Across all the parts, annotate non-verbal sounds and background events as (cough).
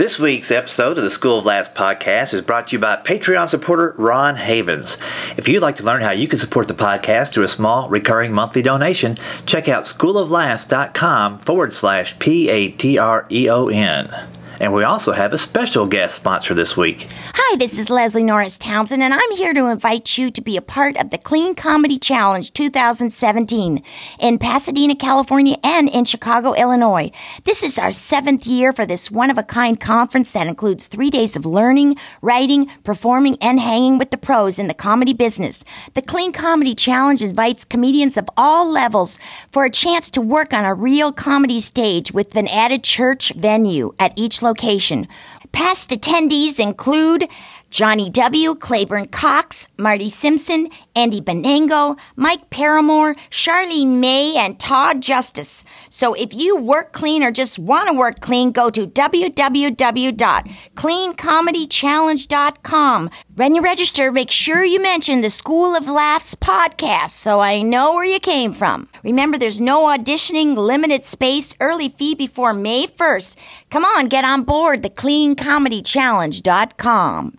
This week's episode of the School of Laughs podcast is brought to you by Patreon supporter Ron Havens. If you'd like to learn how you can support the podcast through a small recurring monthly donation, check out schooloflaughs.com forward slash P A T R E O N. And we also have a special guest sponsor this week. Hi, this is Leslie Norris Townsend, and I'm here to invite you to be a part of the Clean Comedy Challenge 2017 in Pasadena, California, and in Chicago, Illinois. This is our seventh year for this one of a kind conference that includes three days of learning, writing, performing, and hanging with the pros in the comedy business. The Clean Comedy Challenge invites comedians of all levels for a chance to work on a real comedy stage with an added church venue at each location. Past attendees include Johnny W., Claiborne Cox, Marty Simpson, Andy Beningo, Mike Paramore, Charlene May, and Todd Justice. So if you work clean or just want to work clean, go to www.cleancomedychallenge.com. When you register, make sure you mention the School of Laughs podcast so I know where you came from. Remember, there's no auditioning, limited space, early fee before May 1st. Come on, get on board the cleancomedychallenge.com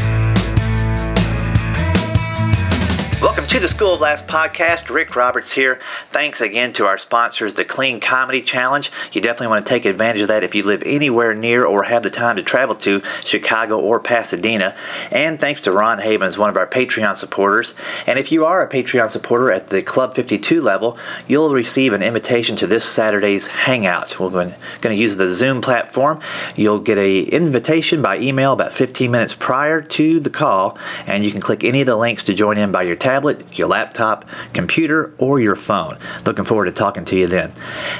Welcome to the School of Laughs podcast. Rick Roberts here. Thanks again to our sponsors, the Clean Comedy Challenge. You definitely want to take advantage of that if you live anywhere near or have the time to travel to Chicago or Pasadena. And thanks to Ron Havens, one of our Patreon supporters. And if you are a Patreon supporter at the Club 52 level, you'll receive an invitation to this Saturday's Hangout. We're going, to use the Zoom platform. You'll get a invitation by email about 15 minutes prior to the call, and you can click any of the links to join in by your tablet, your laptop, computer, or your phone. Looking forward to talking to you then.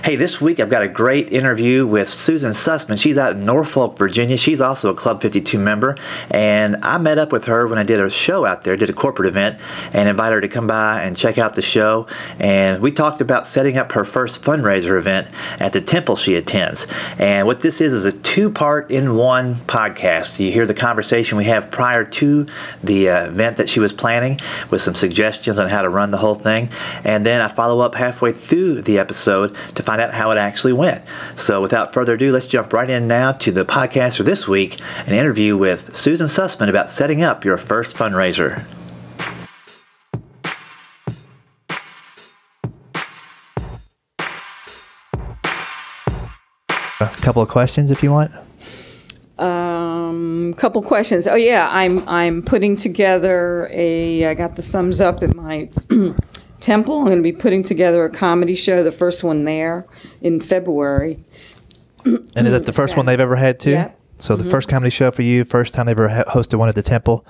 Hey, this week I've got a great interview with Susan Sussman. She's out in Norfolk, Virginia. She's also a Club 52 member, and I met up with her when I did a show out there, did a corporate event, and invited her to come by and check out the show. And we talked about setting up her first fundraiser event at the temple she attends. And what this is is a two-part in one podcast. You hear the conversation we have prior to the uh, event that she was planning with some suggestions on how to run the whole thing. And then I follow up halfway through the episode to find out how it actually went. So without further ado, let's jump right in now to the podcast for this week an interview with Susan Sussman about setting up your first fundraiser. A couple of questions if you want. Uh, Um, couple questions. Oh yeah, I'm I'm putting together a. I got the thumbs up at my (clears throat) temple. I'm going to be putting together a comedy show, the first one there in February. (clears throat) And is that the first one they've ever had too? Yeah. So the first comedy show for you, first time they ever hosted one at the temple.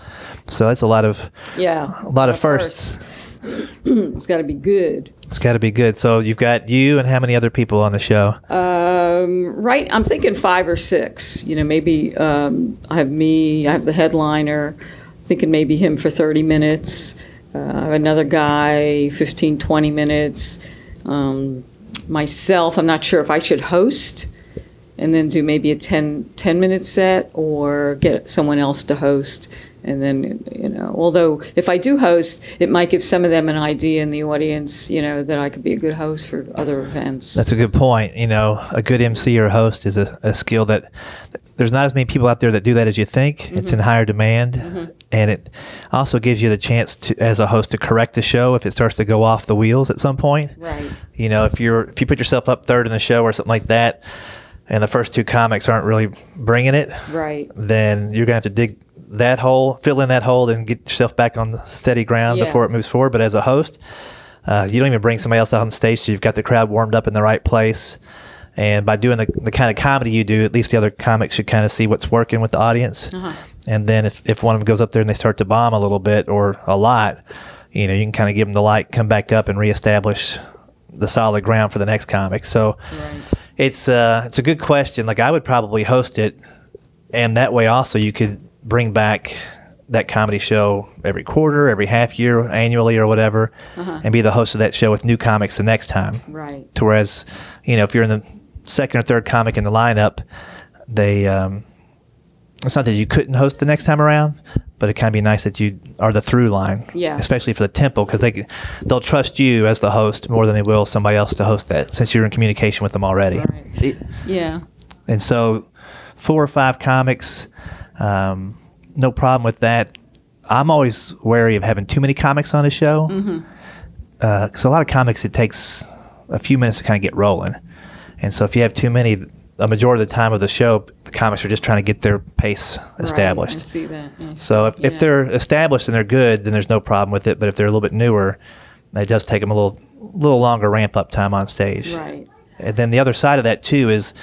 So that's a lot of Yeah, a lot of firsts. (clears throat) it's got to be good. It's got to be good. So you've got you and how many other people on the show? Um, right, I'm thinking five or six. You know, maybe um, I have me. I have the headliner. Thinking maybe him for 30 minutes. Uh, another guy, 15, 20 minutes. Um, myself, I'm not sure if I should host and then do maybe a 10, 10 minute set or get someone else to host. And then, you know, although if I do host, it might give some of them an idea in the audience, you know, that I could be a good host for other events. That's a good point. You know, a good MC or host is a, a skill that there's not as many people out there that do that as you think. Mm-hmm. It's in higher demand. Mm-hmm. And it also gives you the chance to, as a host, to correct the show if it starts to go off the wheels at some point. right. You know, if you're if you put yourself up third in the show or something like that, and the first two comics aren't really bringing it, Right. then you're gonna have to dig that hole, fill in that hole, and get yourself back on steady ground Yeah. before it moves forward. But as a host, uh, you don't even bring somebody else out on stage, so you've got the crowd warmed up in the right place. And by doing the, the kind of comedy you do, at least the other comics should kind of see what's working with the audience. Uh-huh. And then if, if one of them goes up there and they start to bomb a little bit or a lot, you know, you can kind of give them the light, come back up and reestablish the solid ground for the next comic. So Right. it's uh, it's a good question. Like I would probably host it, and that way also you could bring back that comedy show every quarter, every half year, annually, or whatever, and be the host of that show with new comics the next time. Right. To whereas, you know, if you're in the second or third comic in the lineup, they um, it's not that you couldn't host the next time around, but it kind of be nice that you are the through line. Yeah. Especially for the temple, because they they'll trust you as the host more than they will somebody else to host that, since you're in communication with them already. Right. It- Yeah. and so, four or five comics, um, no problem with that. I'm always wary of having too many comics on a show, because a lot of comics it takes a few minutes to kind of get rolling, and so if you have too many, a majority of the time of the show, the comics are just trying to get their pace established. Right. I see that. I see So if, that, if they're established and they're good, then there's no problem with it. But if they're a little bit newer, it does take them a little little longer ramp up time on stage. Right. And then the other side of that too is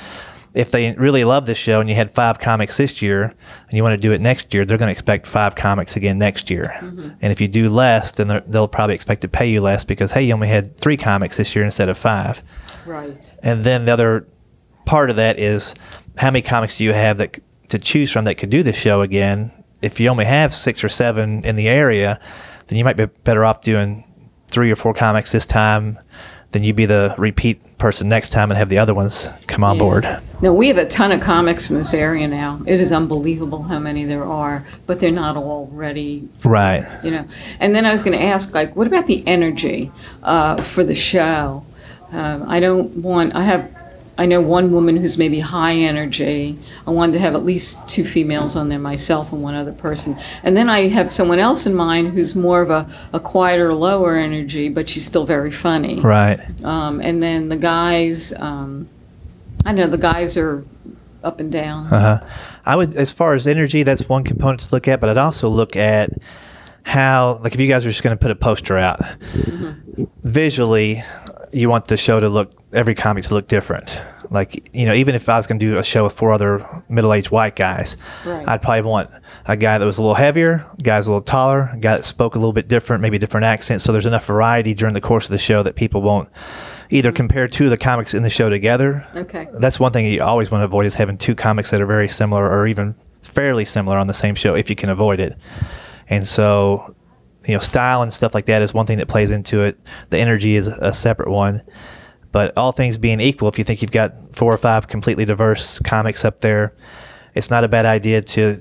if they really love this show and you had five comics this year and you want to do it next year, they're going to expect five comics again next year. Mm-hmm. And if you do less, then they'll probably expect to pay you less because hey, you only had three comics this year instead of five. Right. And then the other part of that is how many comics do you have that to choose from that could do the show again? If you only have six or seven in the area, then you might be better off doing three or four comics this time. Then you be the repeat person next time and have the other ones come on Yeah. board. No, we have a ton of comics in this area now. It is unbelievable how many there are, but they're not all ready For, Right. you know. And then I was going to ask, like, what about the energy uh, for the show? Um, I don't want. I have. I know one woman who's maybe high energy. I wanted to have at least two females on there, myself and one other person. And then I have someone else in mind who's more of a, a quieter, lower energy, but she's still very funny. Right. Um, and then the guys, um, I know the guys are up and down. Uh huh. I would, as far as energy, that's one component to look at, but I'd also look at how, like, if you guys are just going to put a poster out, visually, you want the show to look, every comic to look different. Like, you know, even if I was going to do a show with four other middle aged white guys, Right. I'd probably want a guy that was a little heavier, guys a little taller, guy that spoke a little bit different, maybe different accent. So there's enough variety during the course of the show that people won't either compare two of the comics in the show together Okay. that's one thing you always want to avoid is having two comics that are very similar or even fairly similar on the same show if you can avoid it. And so, you know, style and stuff like that is one thing that plays into it. The energy is a separate one. But all things being equal, if you think you've got four or five completely diverse comics up there, it's not a bad idea to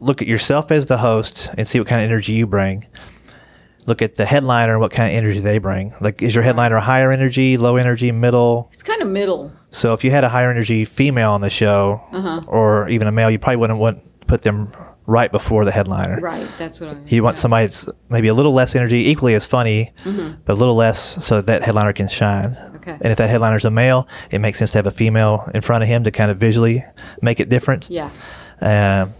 look at yourself as the host and see what kind of energy you bring. Look at the headliner and what kind of energy they bring. Like, is your headliner higher energy, low energy, middle? It's kind of middle. So if you had a higher energy female on the show, Uh-huh. or even a male, you probably wouldn't want put them right before the headliner. Right. That's what I. You want yeah. somebody that's maybe a little less energy, equally as funny, but a little less, so that, that headliner can shine. Mm-hmm. Okay. And if that headliner's a male, it makes sense to have a female in front of him to kind of visually make it different. Yeah. Um,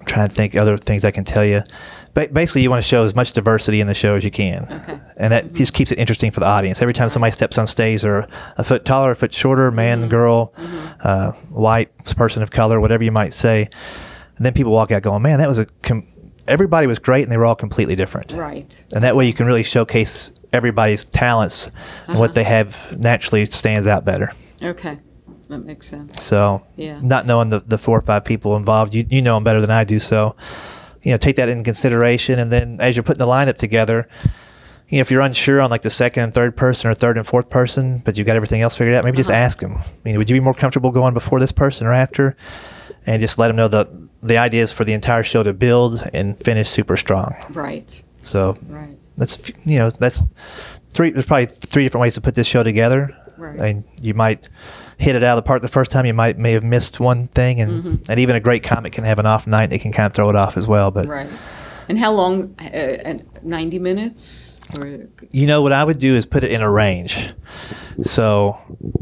I'm trying to think other things I can tell you. Ba- basically, you want to show as much diversity in the show as you can, Okay. and that just keeps it interesting for the audience. Every time somebody steps on stage, they're a foot taller, a foot shorter, man, girl, uh, white person of color, whatever you might say, and then people walk out going, "Man, that was a." Com- Everybody was great, and they were all completely different. Right. And that way, you can really showcase everybody's talents and what uh-huh. they have naturally stands out better. Okay. That makes sense. So, Yeah. not knowing the, the four or five people involved, you, you know them better than I do. So, you know, take that in consideration. And then as you're putting the lineup together, you know, if you're unsure on like the second and third person or third and fourth person, but you've got everything else figured out, maybe just uh-huh. ask them. You know, would you be more comfortable going before this person or after? And just let them know that the idea is for the entire show to build and finish super strong. Right. So Right. that's you know that's three. There's probably three different ways to put this show together. Right. And you might hit it out of the park the first time. You might may have missed one thing, and Mm-hmm. and even a great comic can have an off night. and It can kind of throw it off as well. But Right. And how long? Uh, uh, Ninety minutes? Or you know what I would do is put it in a range. So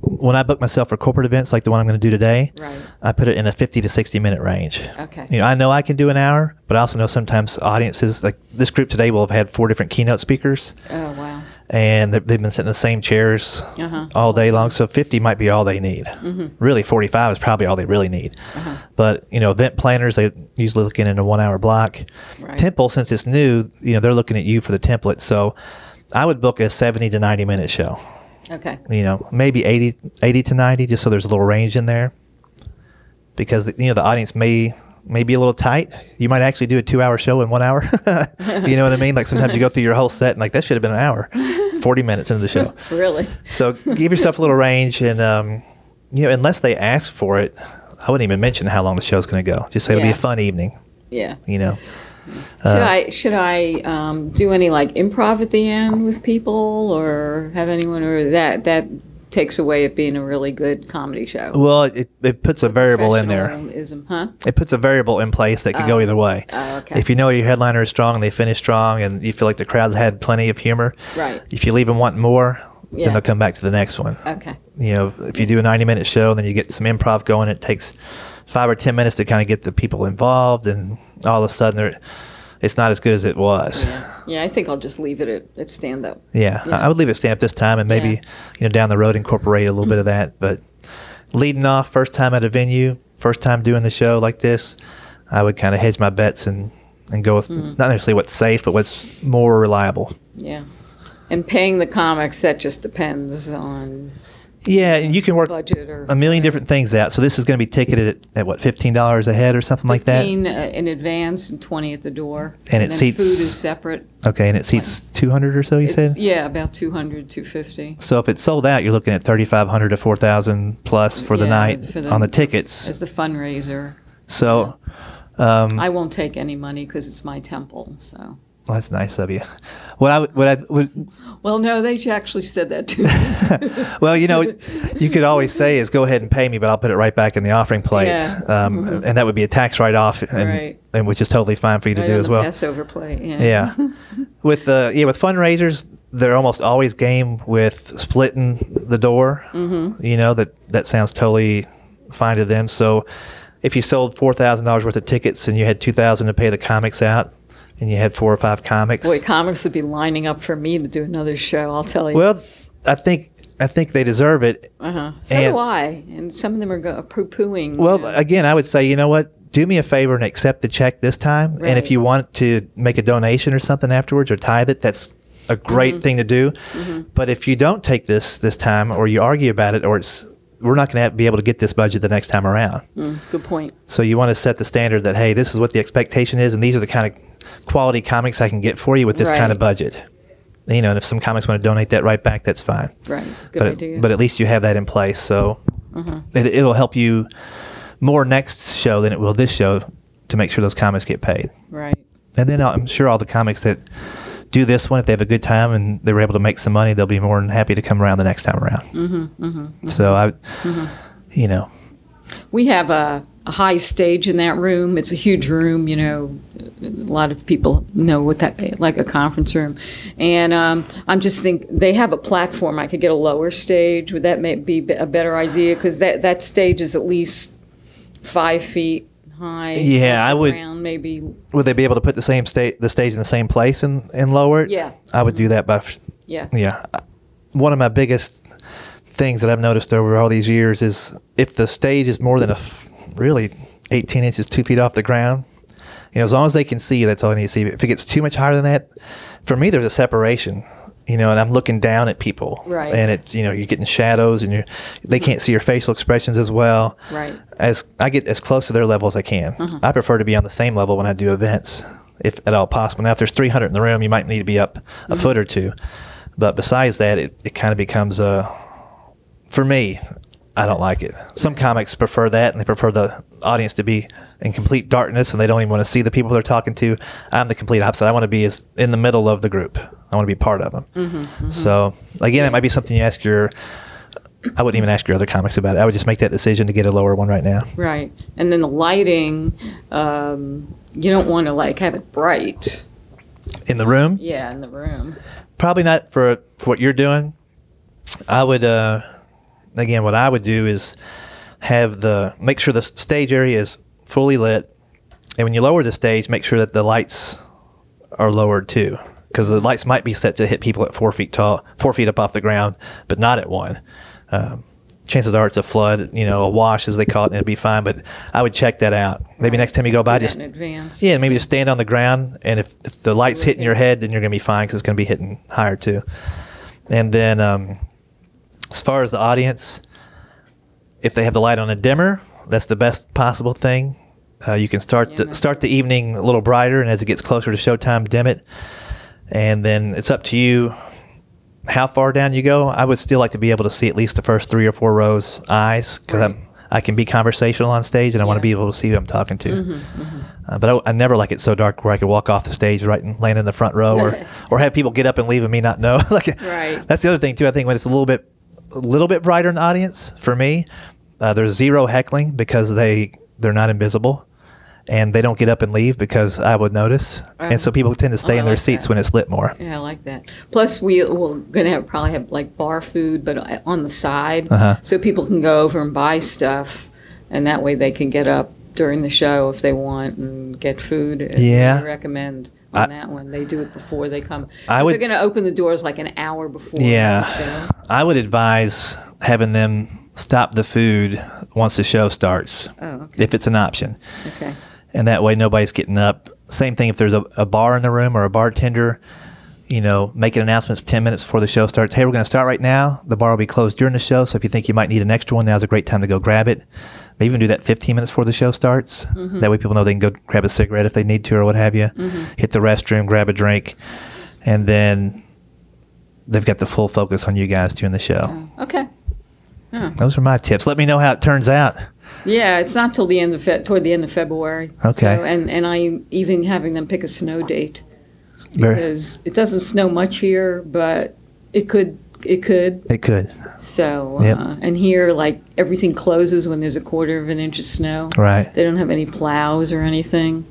when I book myself for corporate events like the one I'm going to do today, right. I put it in a 50 to 60 minute range. Okay. You know, I know I can do an hour, but I also know sometimes audiences like this group today will have had four different keynote speakers. Oh wow. And they've they've been sitting in the same chairs Uh-huh. all day long. So 50 might be all they need. Really, 45 is probably all they really need. But you know, event planners they usually looking in a one-hour block. Right. Temple, since it's new, you know, they're looking at you for the template. So I would book a 70 to 90 minute show. Okay. You know, maybe 80, 80 to 90, just so there's a little range in there. Because you know the audience may maybe a little tight. You might actually do a two-hour show in one hour. (laughs) you know what I mean? Like sometimes you go through your whole set and like that should have been an hour, (laughs) forty minutes into the show. Really? So give yourself a little range, and um, you know, unless they ask for it, I wouldn't even mention how long the show's going to go. Just say it'll be a fun evening. Yeah. You know. Should I should I um, do any like improv at the end with people, or have anyone, or that that takes away it being a really good comedy show? Well, it, it puts a variable in there. Huh? It puts a variable in place that could go either way. Oh, oh, okay. If you know your headliner is strong and they finish strong, and you feel like the crowd's had plenty of humor, Right. if you leave them wanting more, Yeah. then they'll come back to the next one. Okay. You know, if you do a 90 minute show and then you get some improv going, it takes five or 10 minutes to kind of get the people involved, and all of a sudden they're, it's not as good as it was. Yeah. Yeah. I think I'll just leave it at, at stand up. Yeah, I- I would leave it stand up this time and maybe, Yeah. you know, down the road incorporate a little bit of that. But leading off, first time at a venue, first time doing the show like this, I would kind of hedge my bets and, and go with Mm-hmm. not necessarily what's safe, but what's more reliable. Yeah. And paying the comics that just depends on Yeah, and you can work budget or a million different things out. So this is going to be ticketed at, at what, $15 a head or something like that? fifteen uh, in advance and twenty at the door. And it then seats- food is separate. Okay, and it seats 200 or so, you It's, said? yeah, about 200, 250 So if it's sold out, you're looking at 3,500 to 4,000 plus for the Yeah, night for the- on the tickets. as the fundraiser. So um, I won't take any money because it's my temple. So, well, that's nice of you. What I what I would, well, no, they actually said that to me. (laughs) well, you know, you could always say is go ahead and pay me, but I'll put it right back in the offering plate, Yeah. um, and that would be a tax write-off, and, Right. and which is totally fine for you to do as well. Passover plate. Yeah. Yeah, (laughs) with uh, yeah with fundraisers, they're almost always game with splitting the door. Mm-hmm. You know that that sounds totally fine to them. So if you sold four thousand dollars worth of tickets and you had two thousand to pay the comics out, and you had four or five comics, Boy, comics would be lining up for me to do another show. I'll tell you. well, I think I think they deserve it. uh-huh. So and- do I. And some of them are go- poo-pooing. Well, you know. again, I would say, you know what? Do me a favor and accept the check this time. And if you want to make a donation or something afterwards or tithe it, that's a great Mm-hmm. thing to do. Mm-hmm. But if you don't take this this time or you argue about it or it's we're not going to be able to get this budget the next time around. Mm, good point. So you want to set the standard that hey, this is what the expectation is and these are the kind of quality comics I can get for you with this kind of budget. You know, and if some comics want to donate that right back, that's fine Right. Good but idea. Mm-hmm. but at least you have that in place. So it, it'll help you more next show than it will this show to make sure those comics get paid. right. And then I'm sure all the comics that do this one, if they have a good time and they were able to make some money, they'll be more than happy to come around the next time around. Mm-hmm, mm-hmm, so I, you know, We have a, a high stage in that room. It's a huge room, you know. A lot of people know what that like a conference room, and um, I'm just think they have a platform. I could get a lower stage. Would that may be a better idea? Because that that stage is at least five feet high. Yeah, I would- maybe. would they be able to put the same state the stage in the same place and, and lower it? Yeah. I would do that by f- Yeah. yeah one of my biggest things that i've noticed over all these years is if the stage is more than a f- really 18 inches two feet off the ground you know as long as they can see that's all they need to see if it gets too much higher than that for me there's a separation you know and i'm looking down at people Right. and it's you know you're getting shadows and you're they can't see your facial expressions as well Right. as I get as close to their level as I can. Uh-huh. I prefer to be on the same level when I do events, if at all possible. Now, if there's 300 in the room, you might need to be up a mm-hmm. foot or two. But besides that, it, it kind of becomes a. For me, I don't like it. Some comics prefer that, and they prefer the audience to be in complete darkness, and they don't even want to see the people they're talking to. I'm the complete opposite. I want to be as in the middle of the group. I want to be part of them. So again, it might be something you ask your. I wouldn't even ask your other comics about it. I would just make that decision to get a lower one right now. Right. And then the lighting, um, you don't want to like have it bright. In the room, Yeah, in the room. probably not for, for what you're doing. I would, uh, again, what I would do is have the make sure the stage area is fully lit, and when you lower the stage, make sure that the lights are lowered too, because the lights might be set to hit people at four feet tall, four feet up off the ground, but not at one. Um, chances are it's a flood, you know, a wash as they call it, and it'd be fine. But I would check that out. Maybe next time you go by, just in advance. yeah, maybe just stand on the ground, and if, if the light's hitting your head, then you're gonna be fine because it's gonna be hitting higher too. And then, um, as far as the audience, if they have the light on a dimmer, that's the best possible thing. Uh, you can start Yeah, the, start the evening a little brighter, and as it gets closer to showtime, dim it. And then it's up to you how far down you go. I would still like to be able to see at least the first three or four rows eyes because Right. I'm I can be conversational on stage, and I want to be able to see who I'm talking to. Mm-hmm, Uh, but I, I never like it so dark where I could walk off the stage right and land in the front row, or (laughs) or have people get up and leave and me not know. (laughs) like Right. that's the other thing too. I think when it's a little bit a little bit brighter in the audience for me, uh, there's zero heckling because they they're not invisible. And they don't get up and leave because I would notice, and so people tend to stay Oh, in their like seats that. when it's lit more. Yeah, I like that. Plus, we, we're to have probably have like bar food, but uh, on the side, Uh-huh. so people can go over and buy stuff, and that way they can get up during the show if they want and get food. Yeah. I recommend on that one. They do it before they come. I would- They're going to open the doors like an hour before Yeah. the show. I would advise having them stop the food once the show starts, Oh, okay. if it's an option. okay. and that way nobody's getting up. Same thing if there's a, a bar in the room or a bartender, you know, making announcements 10 minutes before the show starts. Hey, we're going to start right now. The bar will be closed during the show, so if you think you might need an extra one, now's a great time to go grab it. Maybe even do that 15 minutes before the show starts. Mm-hmm. That way people know they can go grab a cigarette if they need to or what have you. Mm-hmm. Hit the restroom, grab a drink, and then they've got the full focus on you guys during the show. Oh. Okay. Those are my tips. Let me know how it turns out. Yeah, it's not till the end of Fe- toward the end of February. Okay. So, and and I'm even having them pick a snow date Very, because it doesn't snow much here, but it could it could. it could. So Yep. uh, and here like everything closes when there's a quarter of an inch of snow. Right. They don't have any plows or anything.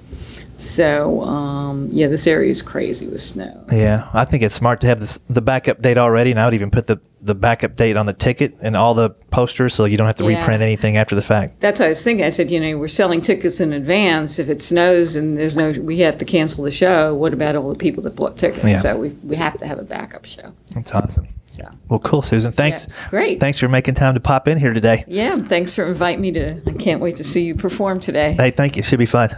So um, yeah, this area is crazy with snow. Yeah, I think it's smart to have this, the backup date already, and I would even put the, the backup date on the ticket and all the posters, so you don't have to Yeah. reprint anything after the fact. That's what I was thinking. I said, you know, we're selling tickets in advance. If it snows and there's no, we have to cancel the show. What about all the people that bought tickets? Yeah. So we, we have to have a backup show. That's awesome. So Well, cool, Susan. Thanks. yeah. great. Thanks for making time to pop in here today. Yeah, thanks for inviting me to. I can't wait to see you perform today. Hey, thank you. Should be fun.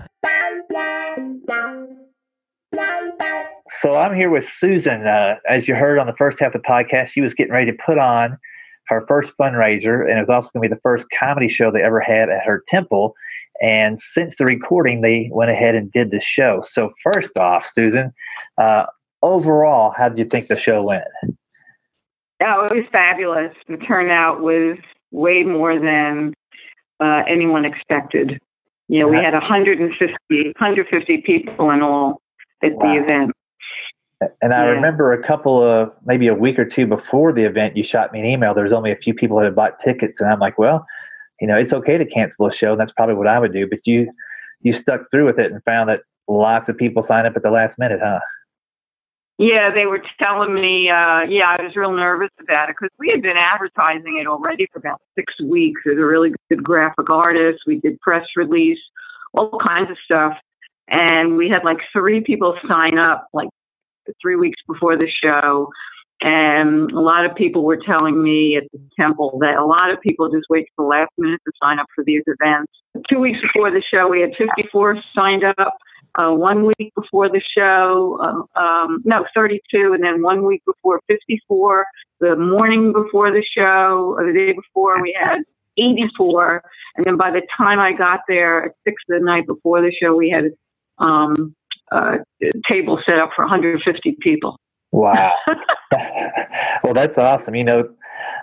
So I'm here with Susan. Uh, as you heard on the first half of the podcast, she was getting ready to put on her first fundraiser, and it was also going to be the first comedy show they ever had at her temple. And since the recording, they went ahead and did the show. So first off, Susan, uh, overall, how did you think the show went? Oh, it was fabulous. The turnout was way more than uh, anyone expected. You know, we had 150, 150 people in all at Wow. the event. And I Yeah. remember a couple of maybe a week or two before the event, you shot me an email. There was only a few people that had bought tickets, and I'm like, well, you know, it's okay to cancel a show. And that's probably what I would do. But you you stuck through with it and found that lots of people signed up at the last minute, huh? Yeah, they were telling me, uh, yeah, I was real nervous about it because we had been advertising it already for about six weeks. There's a really good graphic artist. We did press release, all kinds of stuff. And we had like three people sign up like three weeks before the show. And a lot of people were telling me at the temple that a lot of people just wait till the last minute to sign up for these events. Two weeks before the show, we had 54 signed up uh, one week before the show, um, um, no, 32, and then one week before 54. The morning before the show, or the day before, we had 84. And then by the time I got there at 6 the night before the show, we had um, a table set up for 150 people. Wow. (laughs) (laughs) well, that's awesome. You know,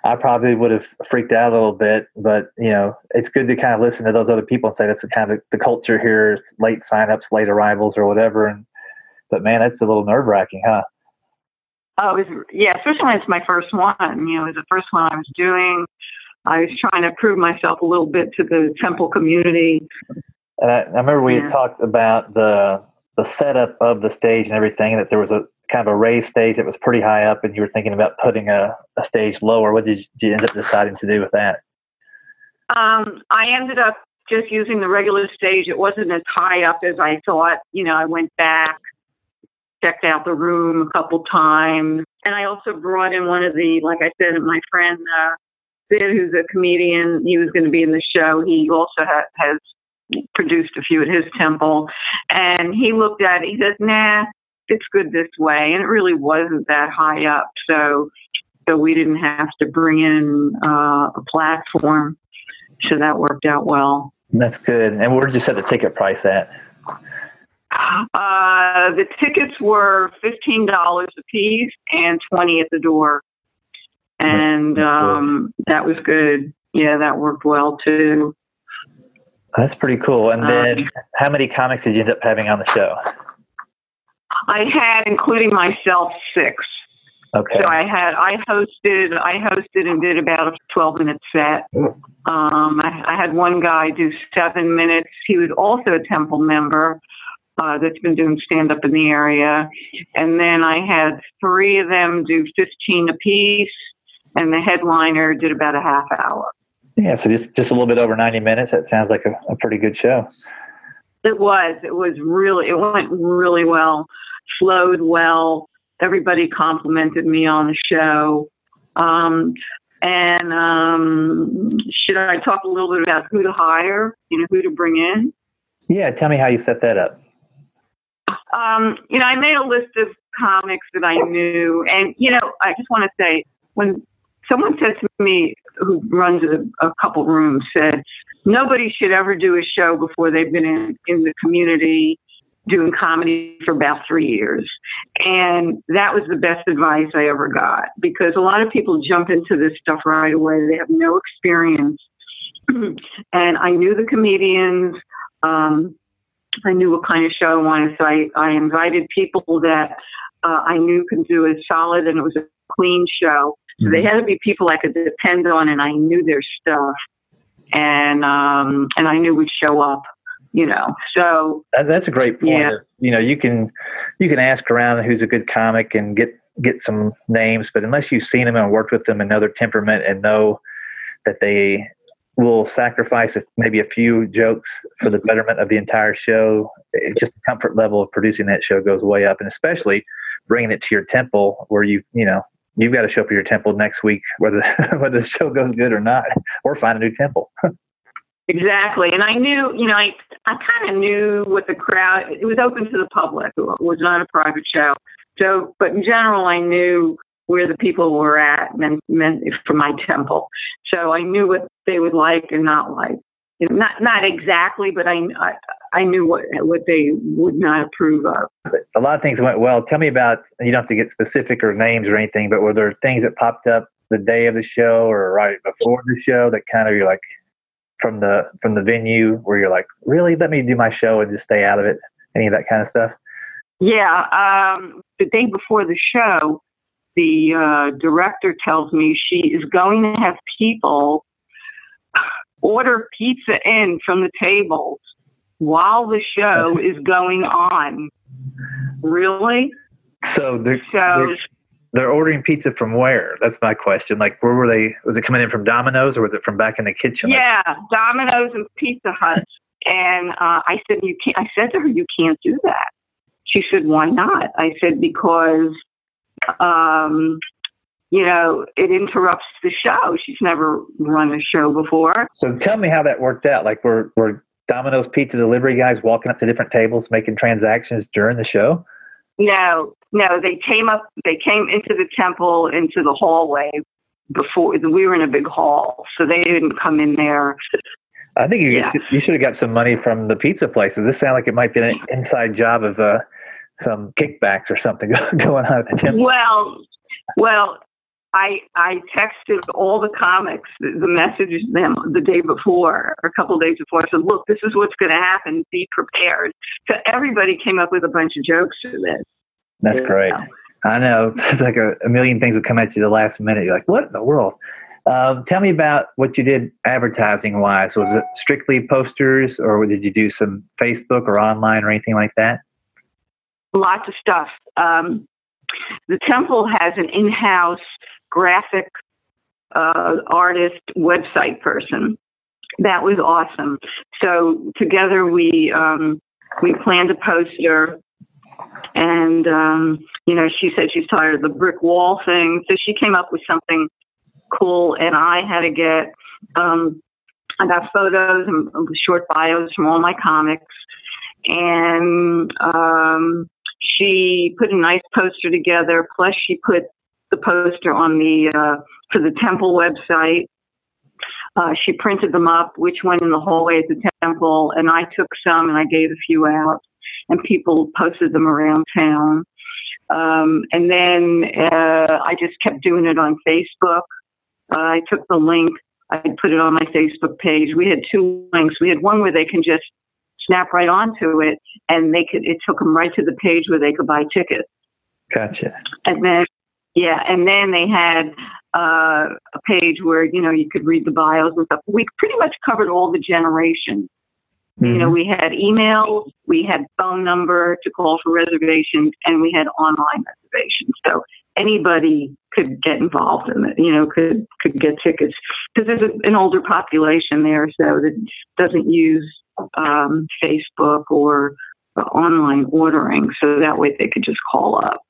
I probably would have freaked out a little bit, but you know, it's good to kind of listen to those other people and say that's the kind of the culture here: is late signups, late arrivals, or whatever. And but man, that's a little nerve wracking, huh? Oh, it was, yeah, especially when it's my first one. You know, it was the first one I was doing. I was trying to prove myself a little bit to the temple community. And I, I remember we had talked about the the setup of the stage and everything, and that there was a kind of a raised stage that was pretty high up, and you were thinking about putting a, a stage lower. What did you, did you end up deciding to do with that? Um, I ended up just using the regular stage. It wasn't as high up as I thought. You know, I went back, checked out the room a couple times, and I also brought in one of the, like I said, my friend uh, Sid, who's a comedian. He was going to be in the show. He also ha- has produced a few at his temple, and he looked at it. He says, "Nah, it's good this way," and it really wasn't that high up, so. So we didn't have to bring in uh, a platform so that worked out well. That's good. And where did you set the ticket price at? Uh, the tickets were fifteen dollars a piece and twenty at the door, and That's- that's um, that was good. Yeah, that worked well too. That's pretty cool. And Um, then, how many comics did you end up having on the show? I had, including myself, six. Okay. So I had I hosted I hosted and did about a twelve minute set. Um, I, I had one guy do seven minutes. He was also a Temple member uh, that's been doing stand up in the area, and then I had three of them do fifteen apiece, and the headliner did about a half hour. Yeah, so just just a little bit over ninety minutes. That sounds like a, a pretty good show. It was it was really it went really well, flowed well. Everybody complimented me on the show. Um, and um, should I talk a little bit about who to hire? You know, who to bring in? Yeah, tell me how you set that up. Um, you know, I made a list of comics that I knew, and you know, I just want to say when someone said to me, who runs a, a couple rooms, said nobody should ever do a show before they've been in, in the community doing comedy for about three years, and that was the best advice I ever got because a lot of people jump into this stuff right away. They have no experience, (clears throat) and I knew the comedians. Um, I knew what kind of show I wanted, so I, I invited people that uh, I knew could do it solid, and it was a clean show. So they had to be people I could depend on, and I knew their stuff, and um, and I knew would show up, you know. So that's a great point. Yeah. You know, you can you can ask around who's a good comic and get get some names, but unless you've seen them and worked with them and know their temperament and know that they will sacrifice maybe a few jokes for the betterment of the entire show, it's just the comfort level of producing that show goes way up, and especially bringing it to your temple where you you know you've got to show up at your temple next week whether (laughs) whether the show goes good or not, or find a new temple. (laughs) Exactly. And I knew, you know, I, I kind of knew what the crowd, it was open to the public. It was not a private show. So, but in general, I knew where the people were at meant, meant for my temple. So I knew what they would like and not like. You know, not, not exactly, but I, I, I knew what, what they would not approve of. a lot of things went well. Tell me about you don't have to get specific or names or anything, but were there things that popped up the day of the show or right before the show that kind of you're like from the from the venue where you're like, really, let me do my show and just stay out of it. Any of that kind of stuff. Yeah, um, the day before the show, the uh, director tells me she is going to have people order pizza in from the tables while the show is going on. Really? So they're, So, they're they're ordering pizza from where? That's my question. Like, where were they? Was it coming in from Domino's or was it from back in the kitchen? Like, yeah, Domino's and Pizza Hut. And uh, I said, you can't. I said to her, you can't do that. She said, why not? I said, because, um, you know, it interrupts the show. She's never run a show before. So tell me how that worked out. Like, were were Domino's pizza delivery guys walking up to different tables making transactions during the show? No, no, they came up. They came into the temple, into the hallway before we were in a big hall, so they didn't come in there. I think you Yeah. you should have got some money from the pizza places. This sounds like it might be an inside job of uh, some kickbacks or something (laughs) going on at the temple. Well, well, I I texted all the comics the, the messages them the day before or a couple of days before. I said, "Look, this is what's going to happen. Be prepared." So everybody came up with a bunch of jokes for this. That's great. I know (laughs) it's like a, a million things will come at you the last minute. You're like, what in the world? Um, tell me about what you did advertising wise. Was it strictly posters, or did you do some Facebook or online or anything like that? Lots of stuff. Um, the temple has an in-house graphic uh, artist website person. That was awesome. So together we um, we planned a poster, and um, you know she said she's tired of the brick wall thing, so she came up with something cool, and I had to get um, I got photos and short bios from all my comics, and um, she put a nice poster together. Plus, she put the poster on the uh, for the temple website. Uh, she printed them up, which went in the hallway at the temple, and I took some and I gave a few out, and people posted them around town. Um, and then uh, I just kept doing it on Facebook. Uh, I took the link, I put it on my Facebook page. We had two links. We had one where they can just snap right onto it, and they could. It took them right to the page where they could buy tickets. Gotcha. And then, yeah, and then they had uh, a page where you know you could read the bios and stuff. We pretty much covered all the generations. Mm-hmm. You know, mm-hmm. we had emails, we had phone number to call for reservations, and we had online reservations. So anybody could get involved in it. You know, could could get tickets because there's a, an older population there, so that doesn't use um, Facebook or uh, online ordering. So that way they could just call up.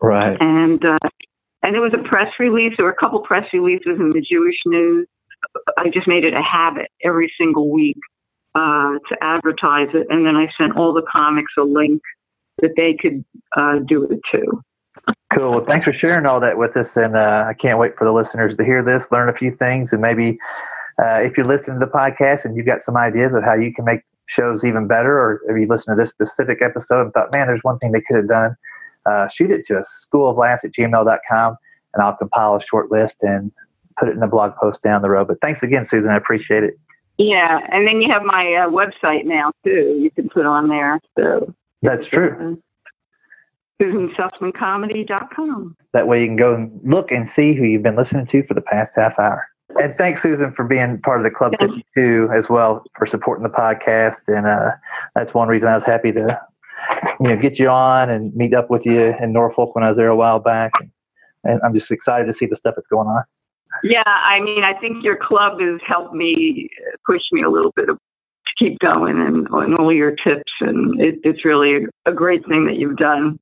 Right. And uh, and there was a press release. Were a couple press releases in the Jewish News. I just made it a habit every single week uh, to advertise it, and then I sent all the comics a link that they could uh, do it too. Cool. Well, thanks for sharing all that with us, and uh, I can't wait for the listeners to hear this, learn a few things, and maybe uh, if you're listening to the podcast and you've got some ideas of how you can make shows even better, or if you listen to this specific episode and thought, man, there's one thing they could have done, uh, shoot it to us, schooloflaughs at gmail.com, and I'll compile a short list and put it in a blog post down the road. But thanks again, Susan. I appreciate it. Yeah, and then you have my uh, website now too. You can put on there. So that's true. SusanSussmanComedy.com. That way you can go and look and see who you've been listening to for the past half hour. And thanks, Susan, for being part of the Club 52 as well, for supporting the podcast. And uh, that's one reason I was happy to, you know, get you on and meet up with you in Norfolk when I was there a while back. And, and I'm just excited to see the stuff that's going on. Yeah, I mean, I think your club has helped me push me a little bit to keep going and, and all your tips. And it, it's really a, great thing that you've done.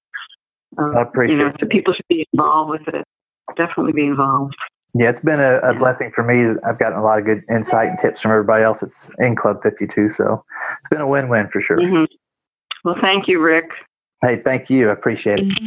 Um, I appreciate you know, so people should be involved with it. Definitely be involved. Yeah, it's been a, a yeah. blessing for me. I've gotten a lot of good insight and tips from everybody else that's in Club 52. So it's been a win win for sure. Mm-hmm. Well, thank you, Rick. Hey, thank you. I appreciate it.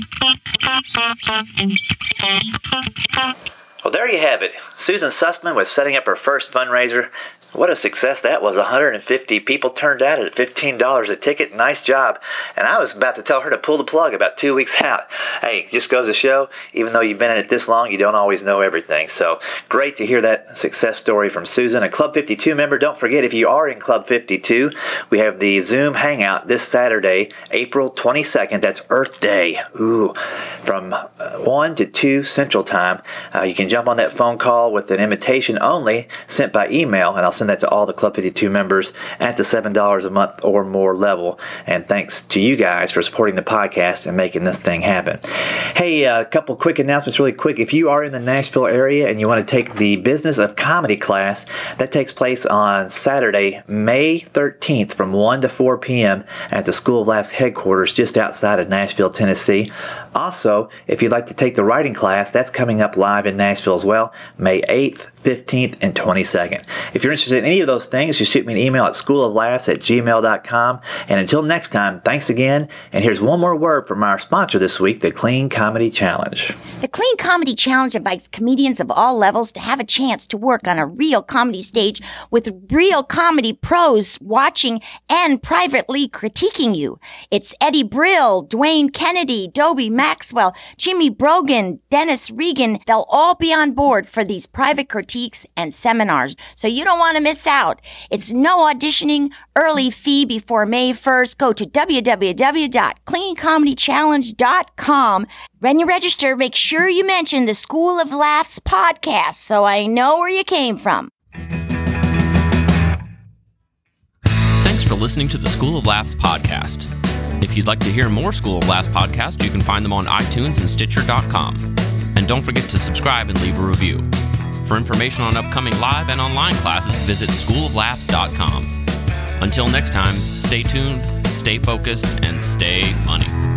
(laughs) Well, there you have it. Susan Sussman was setting up her first fundraiser what a success that was. 150 people turned out at $15 a ticket. Nice job. And I was about to tell her to pull the plug about two weeks (laughs) out. Hey, just goes to show, even though you've been in it this long, you don't always know everything. So great to hear that success story from Susan, a Club 52 member. Don't forget, if you are in Club 52, we have the Zoom Hangout this Saturday, April 22nd. That's Earth Day. Ooh, from uh, 1 to 2 Central Time. Uh, you can jump on that phone call with an invitation only sent by email, and I'll send that to all the Club 52 members at the $7 a month or more level. And thanks to you guys for supporting the podcast and making this thing happen. Hey, a couple quick announcements, really quick. If you are in the Nashville area and you want to take the Business of Comedy class, that takes place on Saturday, May 13th from 1 to 4 p.m. at the School of Laughs headquarters just outside of Nashville, Tennessee. Also, if you'd like to take the writing class, that's coming up live in Nashville as well, May 8th, 15th, and 22nd. If you're interested in any of those things, just shoot me an email at schooloflaughs at gmail.com. And until next time, thanks again. And here's one more word from our sponsor this week, the Clean Comedy Challenge. The Clean Comedy Challenge invites comedians of all levels to have a chance to work on a real comedy stage with real comedy pros watching and privately critiquing you. It's Eddie Brill, Dwayne Kennedy, Dobie Maxwell, Jimmy Brogan, Dennis Regan. They'll all be on board for these private critiques and seminars. So you don't want to miss out. It's no auditioning, early fee before May 1st. Go to www.cleancomedychallenge.com. When you register, make sure you mention the School of Laughs podcast so I know where you came from. Thanks for listening to the School of Laughs podcast. If you'd like to hear more School of Laughs podcasts, you can find them on iTunes and Stitcher.com. And don't forget to subscribe and leave a review. For information on upcoming live and online classes, visit schooloflaughs.com. Until next time, stay tuned, stay focused, and stay funny.